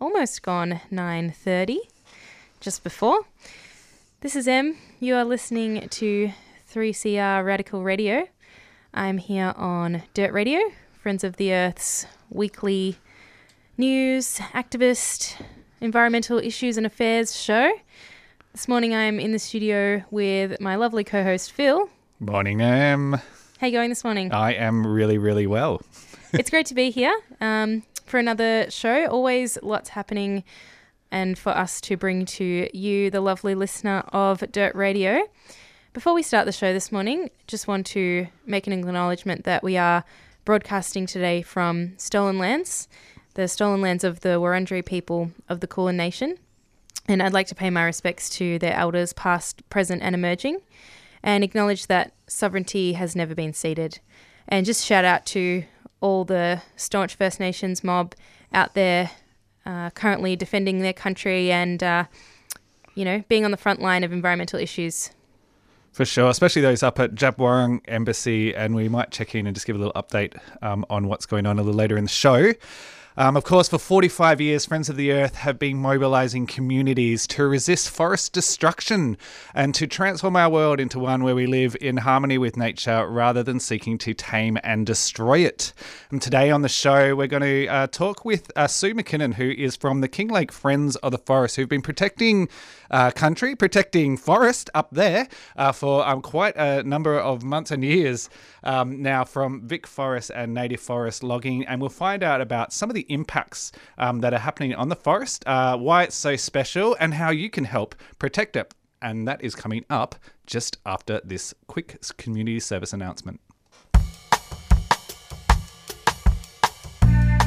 almost gone 9:30 just before. This is Em. You are listening to 3CR Radical Radio. I'm here on Dirt Radio, Friends of the Earth's weekly news, activist, environmental issues and affairs show. This morning I'm in the studio with my lovely co-host Phil. Morning, Em. How you going this morning? I am really, really well. it's great to be here um, for another show. Always lots happening, and for us to bring to you, the lovely listener of Dirt Radio. Before we start the show this morning, just want to make an acknowledgement that we are broadcasting today from stolen lands, the stolen lands of the Wurundjeri people of the Kulin Nation. And I'd like to pay my respects to their elders, past, present, and emerging, and acknowledge that sovereignty has never been ceded. And just shout out to all the staunch First Nations mob out there uh, currently defending their country and, uh, you know, being on the front line of environmental issues. For sure, especially those up at Djab Wurrung Embassy, and we might check in and just give a little update um, on what's going on a little later in the show. Um, of course, for 45 years, Friends of the Earth have been mobilising communities to resist forest destruction and to transform our world into one where we live in harmony with nature rather than seeking to tame and destroy it. And today on the show, we're going to uh, talk with uh, Sue McKinnon, who is from the Kinglake Friends of the Forest, who've been protecting uh, country, protecting forest up there uh, for um, quite a number of months and years um, now from Vic Forest and native forest logging. And we'll find out about some of the impacts um, that are happening on the forest, uh, why it's so special, and how you can help protect it. And that is coming up just after this quick community service announcement.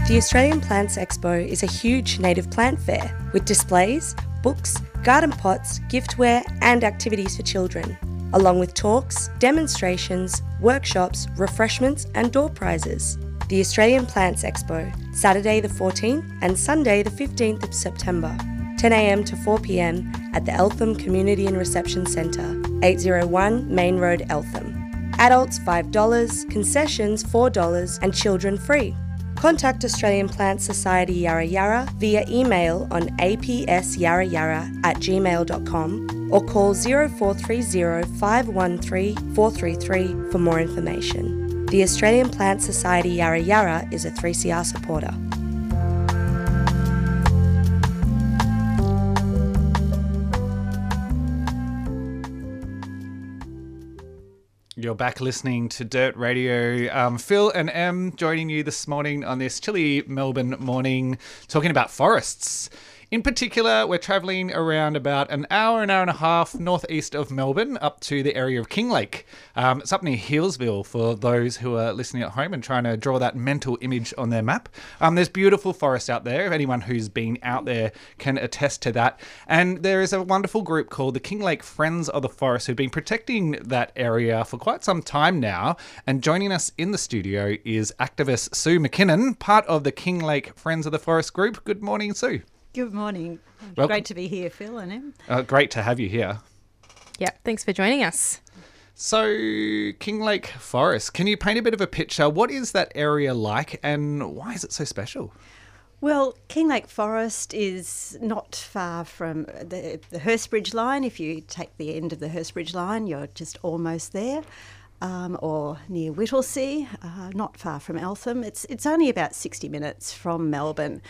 The Australian Plants Expo is a huge native plant fair with displays, books, garden pots, giftware, and activities for children, along with talks, demonstrations, workshops, refreshments, and door prizes. The Australian Plants Expo, Saturday the 14th and Sunday the 15th of September, 10am to 4pm at the Eltham Community and Reception Centre, 801 Main Road, Eltham. Adults $5, concessions $4, and children free. Contact Australian Plant Society Yarra Yarra via email on apsyarrayarra at gmail.com or call 0430 513 433 for more information. The Australian Plant Society Yarra Yarra is a 3CR supporter. You're back listening to Dirt Radio. Um, Phil and Em joining you this morning on this chilly Melbourne morning, talking about forests. In particular, we're travelling around about an hour, an hour and a half northeast of Melbourne up to the area of Kinglake. Um, it's up near Healesville for those who are listening at home and trying to draw that mental image on their map. Um, there's beautiful forest out there. If anyone who's been out there can attest to that. And there is a wonderful group called the Kinglake Friends of the Forest who've been protecting that area for quite some time now. And joining us in the studio is activist Sue McKinnon, part of the Kinglake Friends of the Forest group. Good morning, Sue. Good morning. Welcome. Great to be here, Phil and Em. Uh, great to have you here. Yeah, thanks for joining us. So, Kinglake Forest, can you paint a bit of a picture? What is that area like and why is it so special? Well, Kinglake Forest is not far from the, the Hurstbridge line. If you take the end of the Hurstbridge line, you're just almost there. Um, or near Whittlesea, uh, not far from Eltham. It's, it's only about 60 minutes from Melbourne.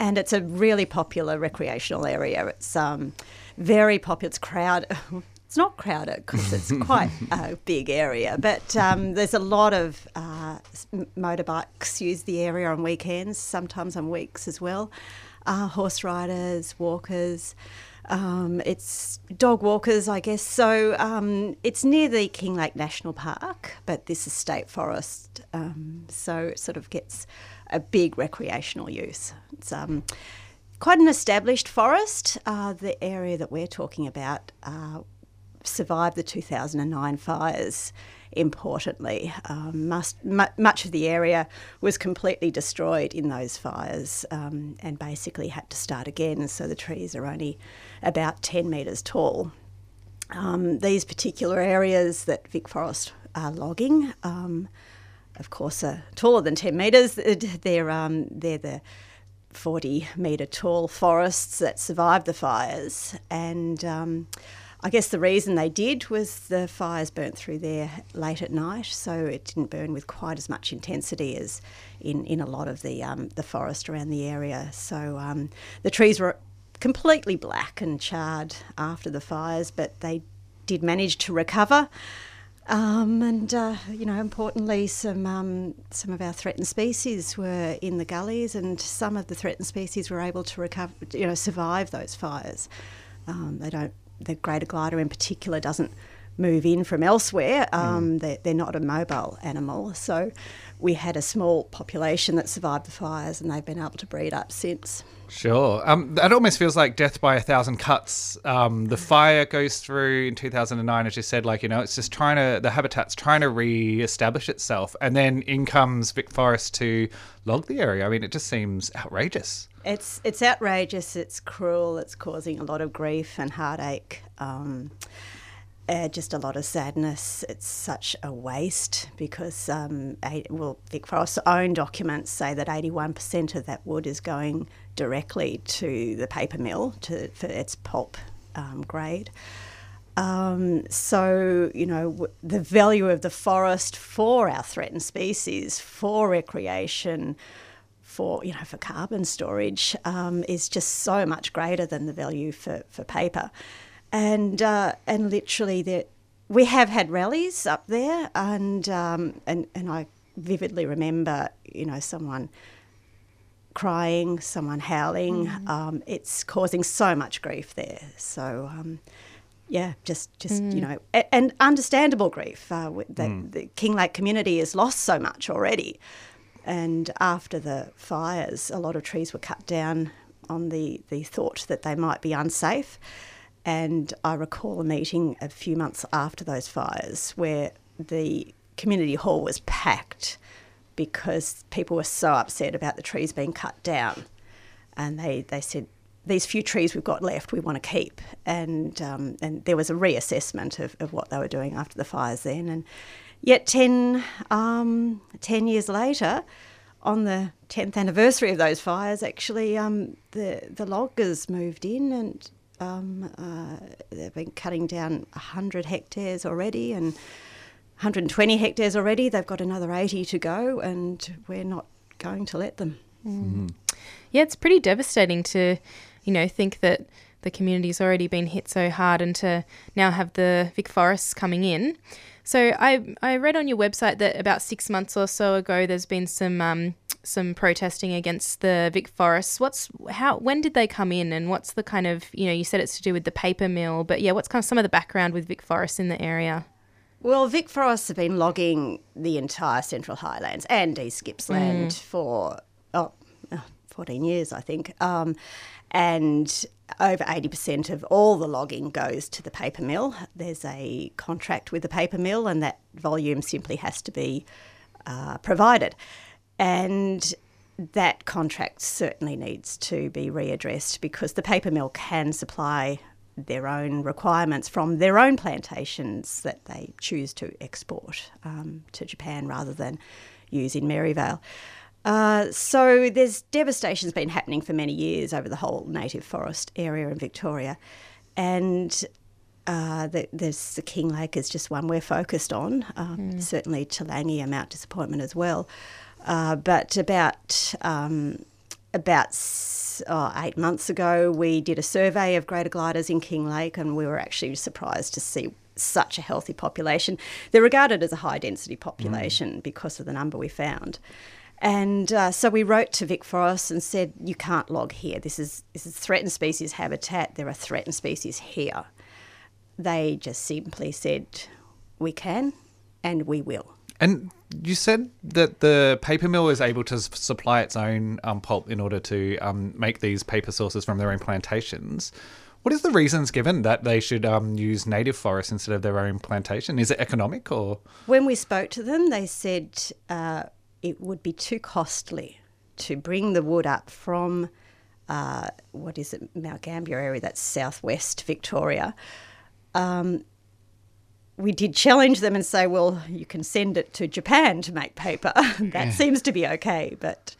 And it's a really popular recreational area. It's um, very popular. It's crowd. it's not crowded because it's quite a big area, but um, there's a lot of uh, motorbikes use the area on weekends, sometimes on weeks as well. Uh, horse riders, walkers. Um, it's dog walkers, I guess. So um, it's near the King Lake National Park, but this is state forest, um, so it sort of gets a big recreational use. It's um, quite an established forest. Uh, the area that we're talking about uh, survived the 2009 fires. Importantly, um, must, mu- much of the area was completely destroyed in those fires um, and basically had to start again. So the trees are only about 10 metres tall. Um, these particular areas that Vic Forest are logging, um, of course, are taller than 10 metres. They're, um, they're the 40 metre tall forests that survived the fires. And um, I guess the reason they did was the fires burnt through there late at night, so it didn't burn with quite as much intensity as in, in a lot of the, um, the forest around the area. So um, the trees were completely black and charred after the fires, but they did manage to recover. Um, and uh, you know, importantly, some um, some of our threatened species were in the gullies, and some of the threatened species were able to recover, you know, survive those fires. Um, they don't. The greater glider, in particular, doesn't move in from elsewhere. Um, they're, they're not a mobile animal, so we had a small population that survived the fires, and they've been able to breed up since. Sure. Um, that almost feels like death by a thousand cuts. Um, the fire goes through in 2009, as you said, like, you know, it's just trying to, the habitat's trying to re establish itself. And then in comes Vic Forest to log the area. I mean, it just seems outrageous. It's it's outrageous. It's cruel. It's causing a lot of grief and heartache. Um, uh, just a lot of sadness. It's such a waste because, um, eight, well, Vic Forest's own documents say that 81% of that wood is going directly to the paper mill to, for its pulp um, grade. Um, so, you know, w- the value of the forest for our threatened species, for recreation, for you know for carbon storage um, is just so much greater than the value for, for paper, and uh, and literally there, we have had rallies up there, and um, and and I vividly remember you know someone crying, someone howling. Um, it's causing so much grief there. So. Um, yeah, just just you know, a- and understandable grief. Uh, w- the, the King Lake community has lost so much already, and after the fires, a lot of trees were cut down on the the thought that they might be unsafe. And I recall a meeting a few months after those fires where the community hall was packed because people were so upset about the trees being cut down, and they they said these few trees we've got left we want to keep. And um, and there was a reassessment of, of what they were doing after the fires then. And yet 10, um, 10 years later on the 10th anniversary of those fires actually um, the, the loggers moved in and um, uh, they've been cutting down 100 hectares already and 120 hectares already. They've got another 80 to go and we're not going to let them. Yeah, it's pretty devastating to, you know, think that the community's already been hit so hard and to now have the Vic Forests coming in. So I I read on your website that about six months or so ago there's been some um, some protesting against the Vic Forests. What's how when did they come in and what's the kind of you know you said it's to do with the paper mill, but yeah, what's kind of some of the background with Vic Forests in the area? Well, Vic Forests have been logging the entire Central Highlands and East Gippsland for oh, uh, 14 years, I think. Um, and over 80% of all the logging goes to the paper mill. There's a contract with the paper mill, and that volume simply has to be uh, provided. And that contract certainly needs to be readdressed because the paper mill can supply their own requirements from their own plantations that they choose to export um, to Japan rather than use in Maryvale. Uh, so there's devastation's been happening for many years over the whole native forest area in Victoria, and uh, the, there's the King Lake is just one we're focused on. Um, Certainly, Toolangi and Mount Disappointment as well. Uh, but about um, about oh, eight months ago, we did a survey of greater gliders in Kinglake, and we were actually surprised to see such a healthy population. They're regarded as a high density population because of the number we found. And uh, so we wrote to Vic Forest and said, "You can't log here. This is this is threatened species habitat. There are threatened species here." They just simply said, "We can, and we will." And you said that the paper mill is able to supply its own um, pulp in order to um, make these paper sources from their own plantations. What is the reasons given that they should um, use native forest instead of their own plantation? Is it economic or? When we spoke to them, they said uh, it would be too costly to bring the wood up from uh, what is it, Mount Gambier area, that's southwest Victoria. Um, we did challenge them and say, well, you can send it to Japan to make paper. that seems to be okay, but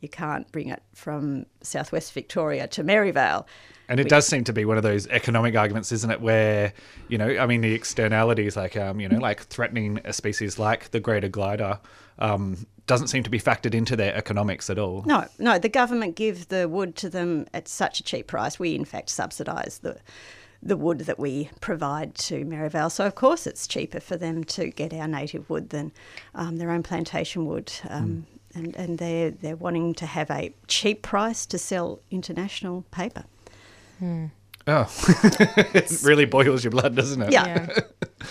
you can't bring it from southwest Victoria to Maryvale. And it does seem to be one of those economic arguments, isn't it? Where, you know, I mean, the externalities, like, um, you know, like threatening a species like the greater glider, um, doesn't seem to be factored into their economics at all. No, no, the government give the wood to them at such a cheap price. We, in fact, subsidise the the wood that we provide to Maryvale. So, of course, it's cheaper for them to get our native wood than um, their own plantation wood. Um, And, and they're, they're wanting to have a cheap price to sell international paper. Oh, it really boils your blood, doesn't it? Yeah. Yeah.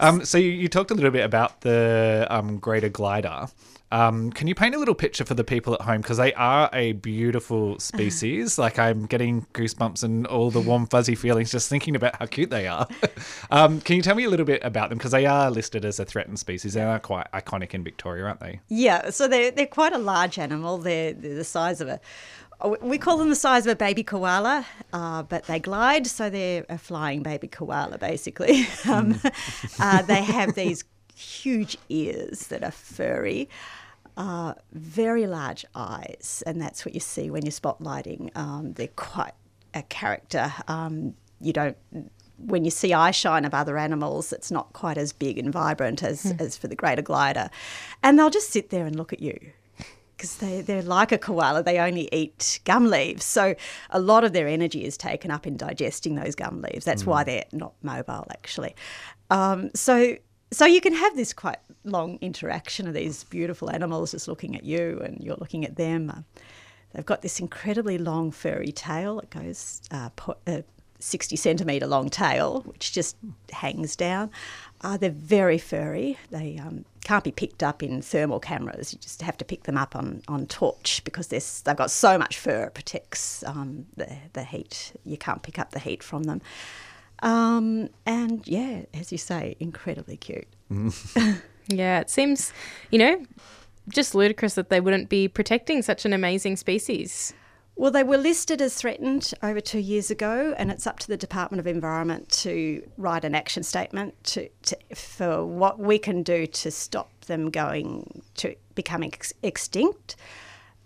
Um, so you, you talked a little bit about the um, greater glider. Um, can you paint a little picture for the people at home because they are a beautiful species? like I'm getting goosebumps and all the warm fuzzy feelings just thinking about how cute they are. um, can you tell me a little bit about them because they are listed as a threatened species? They are quite iconic in Victoria, aren't they? Yeah, so they're, they're quite a large animal. They're, they're the size of a, we call them the size of a baby koala, uh, but they glide, so they're a flying baby koala, basically. um, uh, they have these huge ears that are furry. Uh, very large eyes, and that's what you see when you're spotlighting. Um, they're quite a character. Um, you don't when you see eye shine of other animals, it's not quite as big and vibrant as, as for the greater glider. And they'll just sit there and look at you because they, they're like a koala. They only eat gum leaves. So a lot of their energy is taken up in digesting those gum leaves. That's why they're not mobile, actually. Um, so, so you can have this quite long interaction of these beautiful animals just looking at you and you're looking at them. Uh, they've got this incredibly long furry tail. It goes uh, po- uh, 60 centimetre long tail, which just hangs down. Uh, they're very furry. They um, can't be picked up in thermal cameras. You just have to pick them up on, on torch because they've got so much fur, it protects um, the, the heat. You can't pick up the heat from them. Um, and yeah, as you say, incredibly cute. Yeah, it seems, you know, just ludicrous that they wouldn't be protecting such an amazing species. Well, they were listed as threatened over two years ago, and it's up to the Department of Environment to write an action statement to, to for what we can do to stop them going to becoming ex- extinct.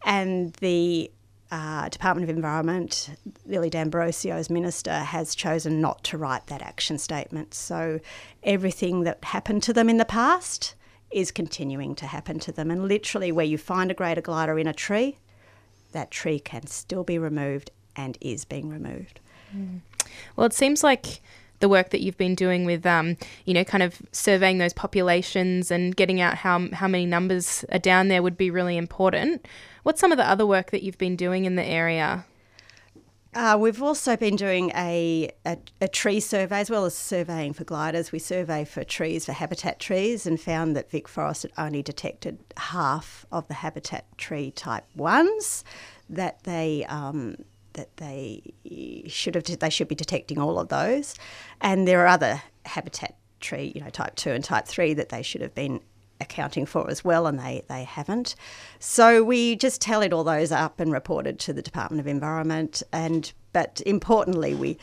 And the uh, Department of Environment, Lily D'Ambrosio as minister, has chosen not to write that action statement. So everything that happened to them in the past is continuing to happen to them. And literally, where you find a greater glider in a tree, that tree can still be removed and is being removed. Well, it seems like the work that you've been doing with, um, you know, kind of surveying those populations and getting out how how many numbers are down there would be really important. What's some of the other work that you've been doing in the area? Uh, we've also been doing a, a, a tree survey as well as surveying for gliders. We survey for trees, for habitat trees, and found that Vic Forest had only detected half of the habitat tree type ones that they um, that they should have they should be detecting all of those, and there are other habitat tree, you know, type two and type three that they should have been accounting for as well, and they, they haven't. So we just tallied all those up and reported to the Department of Environment. And but importantly, we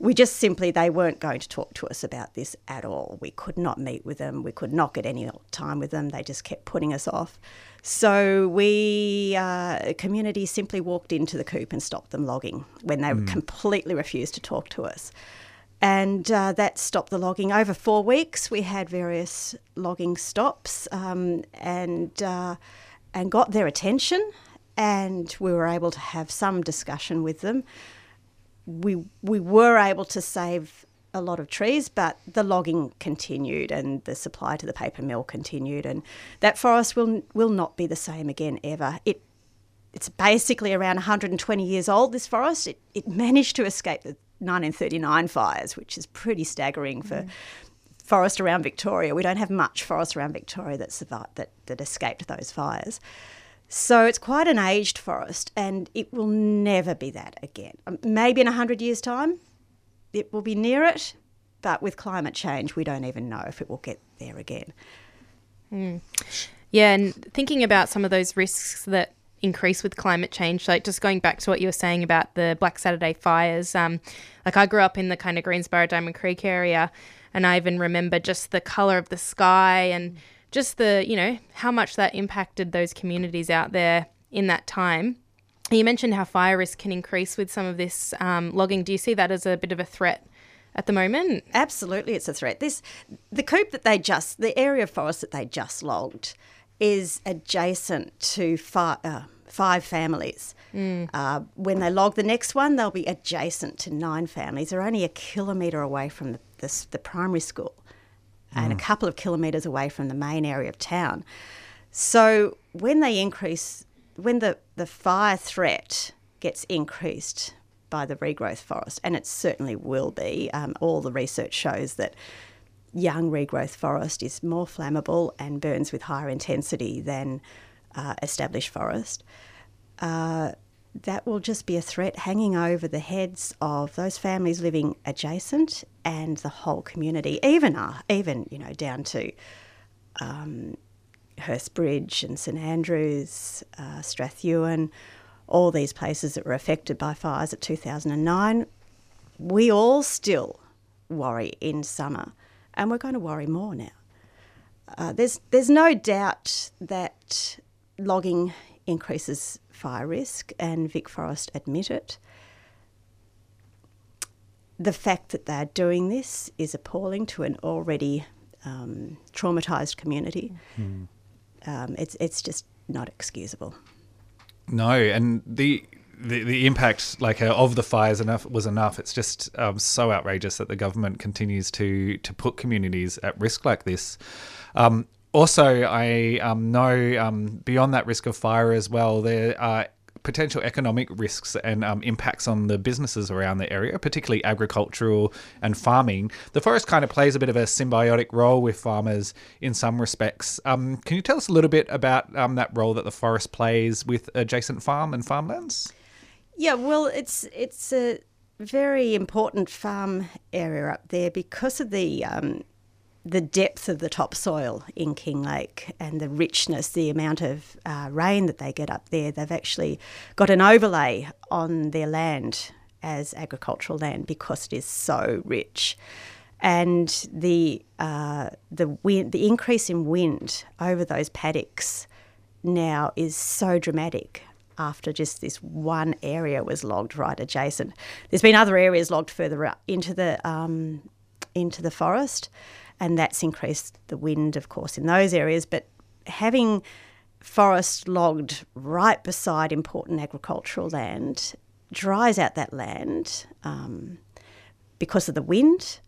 we just simply they weren't going to talk to us about this at all. We could not meet with them. We could not get any time with them. They just kept putting us off. So we uh, community simply walked into the coop and stopped them logging when they completely refused to talk to us and uh, that stopped the logging. Over four weeks, we had various logging stops um, and uh, and got their attention. and we were able to have some discussion with them. We we were able to save a lot of trees, but the logging continued and the supply to the paper mill continued, and that forest will will not be the same again ever. It it's basically around 120 years old. This forest it, it managed to escape the 1939 fires, which is pretty staggering for mm. forest around Victoria. We don't have much forest around Victoria that survived that that escaped those fires. So it's quite an aged forest, and it will never be that again. Um, Maybe in 100 years' time, it will be near it, but with climate change, we don't even know if it will get there again. Yeah, and thinking about some of those risks that increase with climate change, like just going back to what you were saying about the Black Saturday fires. Um, like I grew up in the kind of Greensborough Diamond Creek area, and I even remember just the color of the sky and just the you know how much that impacted those communities out there in that time. You mentioned how fire risk can increase with some of this um, logging. Do you see that as a bit of a threat at the moment? Absolutely, it's a threat. This the coop that they just the area of forest that they just logged is adjacent to five, uh, five families. Uh, when they log the next one, they'll be adjacent to nine families. They're only a kilometre away from the, the, the primary school and a couple of kilometres away from the main area of town. So when they increase, when the, the fire threat gets increased by the regrowth forest, and it certainly will be, um, all the research shows that young regrowth forest is more flammable and burns with higher intensity than uh, established forest. Uh, that will just be a threat hanging over the heads of those families living adjacent and the whole community, even uh, even you know down to um, Hurstbridge and St Andrews, uh, Strathewen, all these places that were affected by fires at 2009. We all still worry in summer, and we're going to worry more now. Uh, there's there's no doubt that logging increases fire risk, and Vic Forest admit it. The fact that they're doing this is appalling to an already um, traumatised community. Um, it's it's just not excusable. No, and the the, the impact like uh, of the fires enough was enough. It's just um, so outrageous that the government continues to to put communities at risk like this. Um, also, I um, know um, beyond that risk of fire as well, there are potential economic risks and um, impacts on the businesses around the area, particularly agricultural and farming. The forest kind of plays a bit of a symbiotic role with farmers in some respects. Um, can you tell us a little bit about um, that role that the forest plays with adjacent farm and farmlands? Yeah, well, it's it's a very important farm area up there because of the um, the depth of the topsoil in King Lake and the richness, the amount of uh, rain that they get up there. They've actually got an overlay on their land as agricultural land because it is so rich. And the uh, the wind, the increase in wind over those paddocks now is so dramatic after just this one area was logged right adjacent. There's been other areas logged further into the um, into the forest, and that's increased the wind, of course, in those areas. But having forest logged right beside important agricultural land dries out that land um, because of the wind,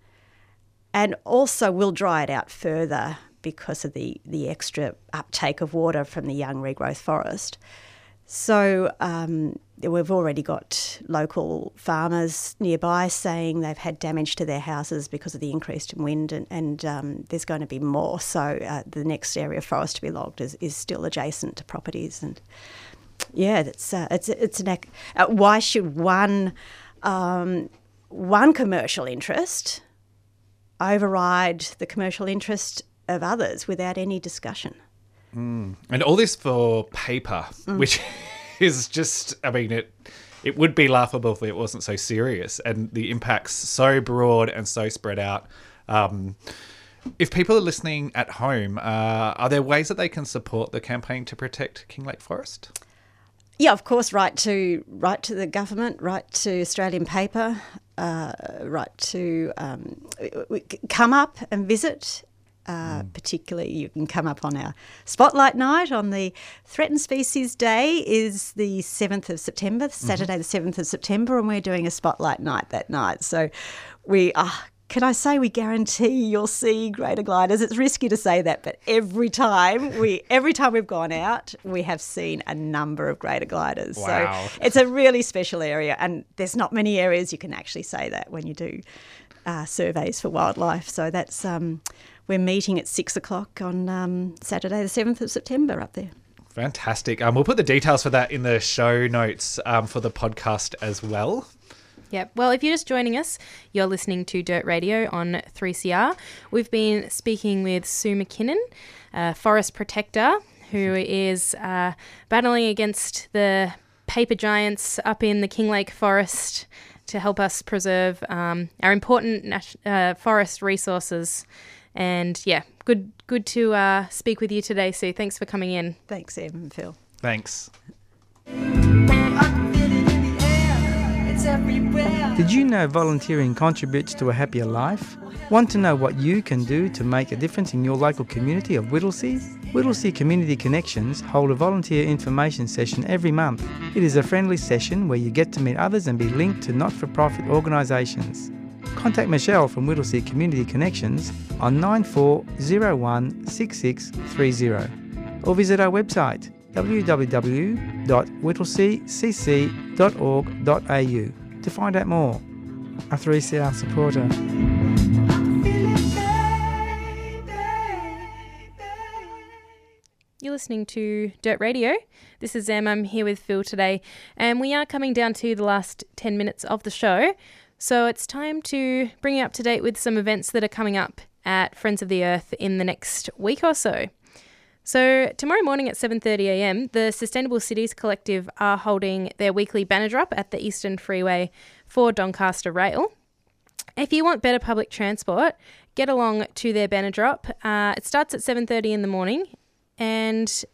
and also will dry it out further because of the, the extra uptake of water from the young regrowth forest. So um, we've already got local farmers nearby saying they've had damage to their houses because of the increase in wind, and, and um, there's going to be more. So uh, the next area of forest to be logged is, is still adjacent to properties, and yeah, it's uh, it's it's an ac- uh, why should one um, one commercial interest override the commercial interest of others without any discussion? And all this for paper, which is just, I mean, it it would be laughable if it wasn't so serious and the impacts so broad and so spread out. Um, if people are listening at home, uh, are there ways that they can support the campaign to protect Kinglake Forest? Yeah, of course, write to write to the government, write to Australian paper, uh, right to um, come up and visit Uh, Particularly, you can come up on our spotlight night on the Threatened Species Day is the 7th of September, Saturday the 7th of September, and we're doing a spotlight night that night. So we are. Can I say we guarantee you'll see greater gliders? It's risky to say that, but every time we every time we've gone out, we have seen a number of greater gliders. Wow. So it's a really special area, and there's not many areas you can actually say that when you do uh, surveys for wildlife. So that's um, we're meeting at six o'clock on um, Saturday, the seventh of September, up there. Fantastic. Um, we'll put the details for that in the show notes um, for the podcast as well. Yep. Well, if you're just joining us, you're listening to Dirt Radio on 3CR. We've been speaking with Sue McKinnon, a forest protector who is uh, battling against the paper giants up in the King Lake Forest to help us preserve um, our important nat- uh, forest resources. And yeah, good good to uh, speak with you today, Sue. Thanks for coming in. Thanks, Em and Phil. Thanks. Did you know volunteering contributes to a happier life? Want to know what you can do to make a difference in your local community of Whittlesea? Whittlesea Community Connections hold a volunteer information session every month. It is a friendly session where you get to meet others and be linked to not for profit organisations. Contact Michelle from Whittlesea Community Connections on 94016630 or visit our website www.whittleseacc.org.au to find out more. A 3CR supporter. You're listening to Dirt Radio. This is Em. I'm here with Phil today, and we are coming down to the last 10 minutes of the show. So it's time to bring you up to date with some events that are coming up at Friends of the Earth in the next week or so. So tomorrow morning at 7:30 a.m., the Sustainable Cities Collective are holding their weekly banner drop at the Eastern Freeway for Doncaster Rail. If you want better public transport, get along to their banner drop. Uh, it starts at 7:30 in the morning, and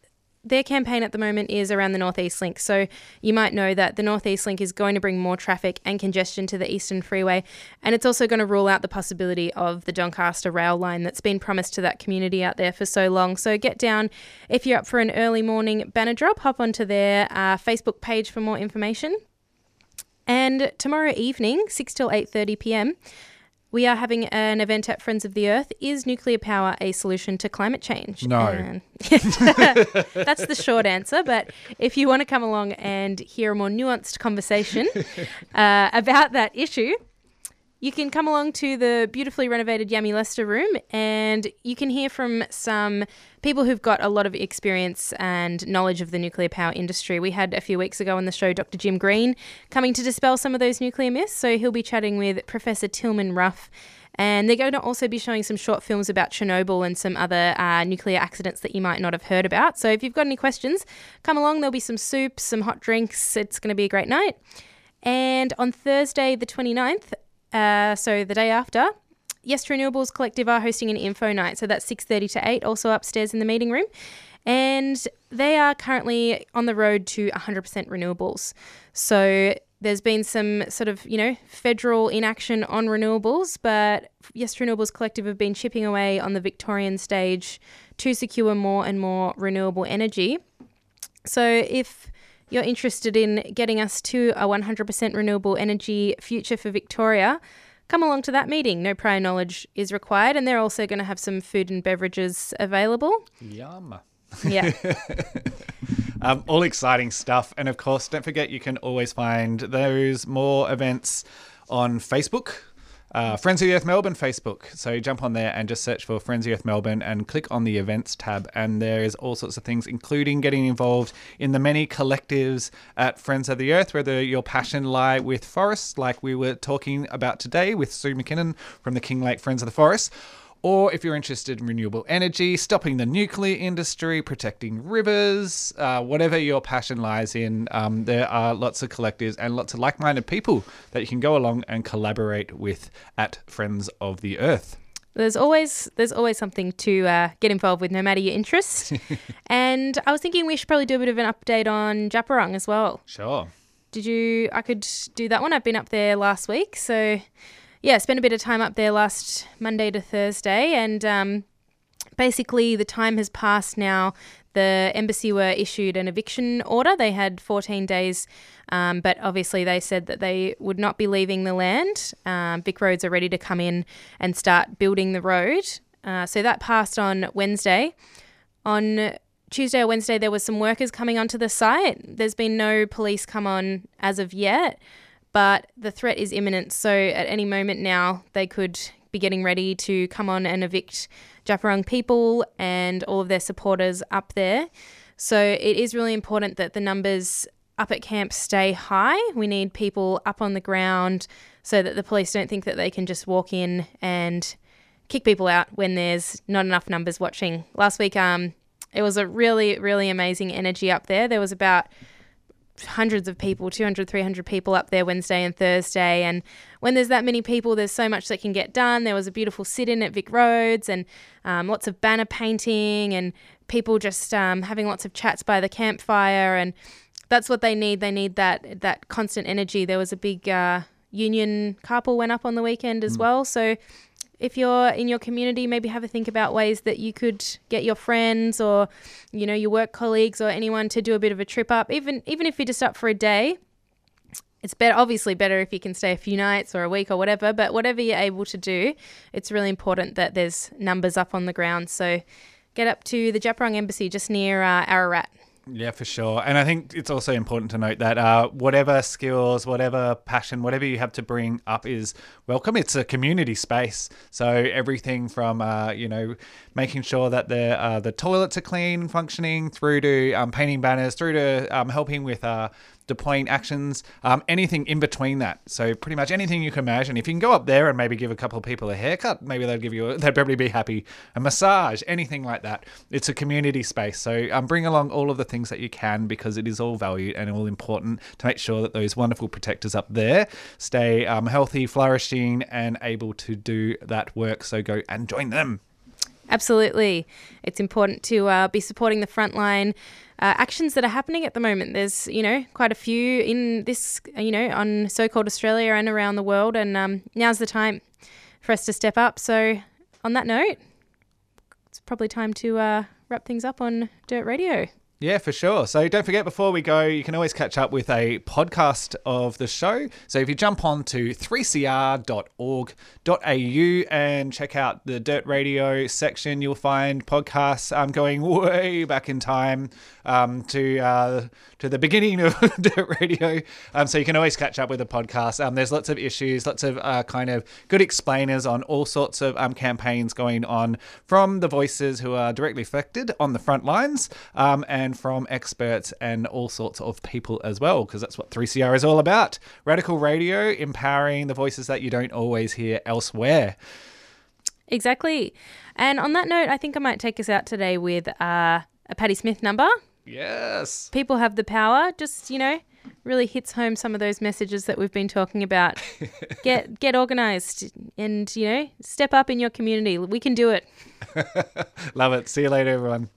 their campaign at the moment is around the Northeast Link. So you might know that the Northeast Link is going to bring more traffic and congestion to the Eastern Freeway, and it's also going to rule out the possibility of the Doncaster rail line that's been promised to that community out there for so long. So get down if you're up for an early morning banner drop. Hop onto their uh, Facebook page for more information. And tomorrow evening, 6 till 8:30 p.m., we are having an event at Friends of the Earth. Is nuclear power a solution to climate change? No. And- that's the short answer. But if you want to come along and hear a more nuanced conversation uh, about that issue, you can come along to the beautifully renovated Yami Lester room and you can hear from some people who've got a lot of experience and knowledge of the nuclear power industry. We had a few weeks ago on the show Dr. Jim Green coming to dispel some of those nuclear myths. So he'll be chatting with Professor Tilman Ruff. And they're going to also be showing some short films about Chernobyl and some other uh, nuclear accidents that you might not have heard about. So if you've got any questions, come along. There'll be some soup, some hot drinks. It's going to be a great night. And on Thursday, the 29th, uh, so the day after, Yes Renewables Collective are hosting an info night. So that's 6.30 to 8, also upstairs in the meeting room. And they are currently on the road to 100% renewables. So there's been some sort of, you know, federal inaction on renewables, but Yes Renewables Collective have been chipping away on the Victorian stage to secure more and more renewable energy. So if you're interested in getting us to a 100% renewable energy future for Victoria, come along to that meeting. No prior knowledge is required, and they're also going to have some food and beverages available. Yum. Yeah. Um, all exciting stuff. And of course, don't forget you can always find those more events on Facebook. Uh, Friends of the Earth Melbourne Facebook. So jump on there and just search for Friends of the Earth Melbourne and click on the events tab. And there is all sorts of things, including getting involved in the many collectives at Friends of the Earth, whether your passion lie with forests, like we were talking about today with Sue McKinnon from the King Lake Friends of the Forest. Or if you're interested in renewable energy, stopping the nuclear industry, protecting rivers, uh, whatever your passion lies in, um, there are lots of collectives and lots of like minded people that you can go along and collaborate with at Friends of the Earth. There's always there's always something to uh, get involved with, no matter your interest. and I was thinking we should probably do a bit of an update on Djab Wurrung as well. Sure. Did you? I could do that one. I've been up there last week, so yeah, spent a bit of time up there last Monday to Thursday, and um, basically, the time has passed now. The embassy were issued an eviction order. They had 14 days, um, but obviously they said that they would not be leaving the land. Um, Vic Roads are ready to come in and start building the road. Uh, so that passed on Wednesday. On Tuesday or Wednesday, there was some workers coming onto the site. There's been no police come on as of yet, but the threat is imminent. So at any moment now, they could be getting ready to come on and evict Djab Wurrung people and all of their supporters up there. So it is really important that the numbers up at camp stay high. We need people up on the ground so that the police don't think that they can just walk in and kick people out when there's not enough numbers watching. Last week, um, it was a really, really amazing energy up there. There was about hundreds of people 200 300 people up there wednesday and thursday. And when there's that many people there's so much that can get done. There was a beautiful sit-in at vic roads and um, lots of banner painting and people just um, having lots of chats by the campfire. And that's what they need. They need that that constant energy. There was a big uh, union carpool went up on the weekend as well. So if you're in your community, maybe have a think about ways that you could get your friends or, you know, your work colleagues or anyone to do a bit of a trip up. Even even if you're just up for a day, it's better obviously better if you can stay a few nights or a week or whatever. But whatever you're able to do, it's really important that there's numbers up on the ground. So get up to the Wurrung Embassy just near uh, Ararat. Yeah, for sure. And I think it's also important to note that uh, whatever skills, whatever passion, whatever you have to bring up is welcome. It's a community space. So everything from, uh, you know, making sure that the, uh, the toilets are clean, functioning, through to um, painting banners, through to um, helping with uh, deploying actions, um, anything in between that. So pretty much anything you can imagine. If you can go up there and maybe give a couple of people a haircut, maybe they'd give you, a, they'd probably be happy. A massage, anything like that. It's a community space. So um, bring along all of the things that you can because it is all valued and all important to make sure that those wonderful protectors up there stay um, healthy, flourishing, and able to do that work. So go and join them. Absolutely. It's important to uh, be supporting the frontline uh, actions that are happening at the moment. There's, you know, quite a few in this, you know, on so called Australia and around the world. And um, now's the time for us to step up. So, on that note, it's probably time to uh, wrap things up on Dirt Radio. Yeah, for sure. So don't forget before we go, you can always catch up with a podcast of the show. So if you jump on to 3cr.org.au and check out the Dirt Radio section, you'll find podcasts um, going way back in time um, to uh, to the beginning of Dirt Radio. Um, so you can always catch up with the podcast. Um, there's lots of issues, lots of uh, kind of good explainers on all sorts of um, campaigns going on from the voices who are directly affected on the front lines um, and from experts and all sorts of people as well, because that's what 3CR is all about. Radical radio, empowering the voices that you don't always hear elsewhere. Exactly. And on that note, I think I might take us out today with uh, a Patti Smith number. Yes. People have the power. Just, you know, really hits home some of those messages that we've been talking about. get get organized and, you know, step up in your community. We can do it. Love it. See you later, everyone.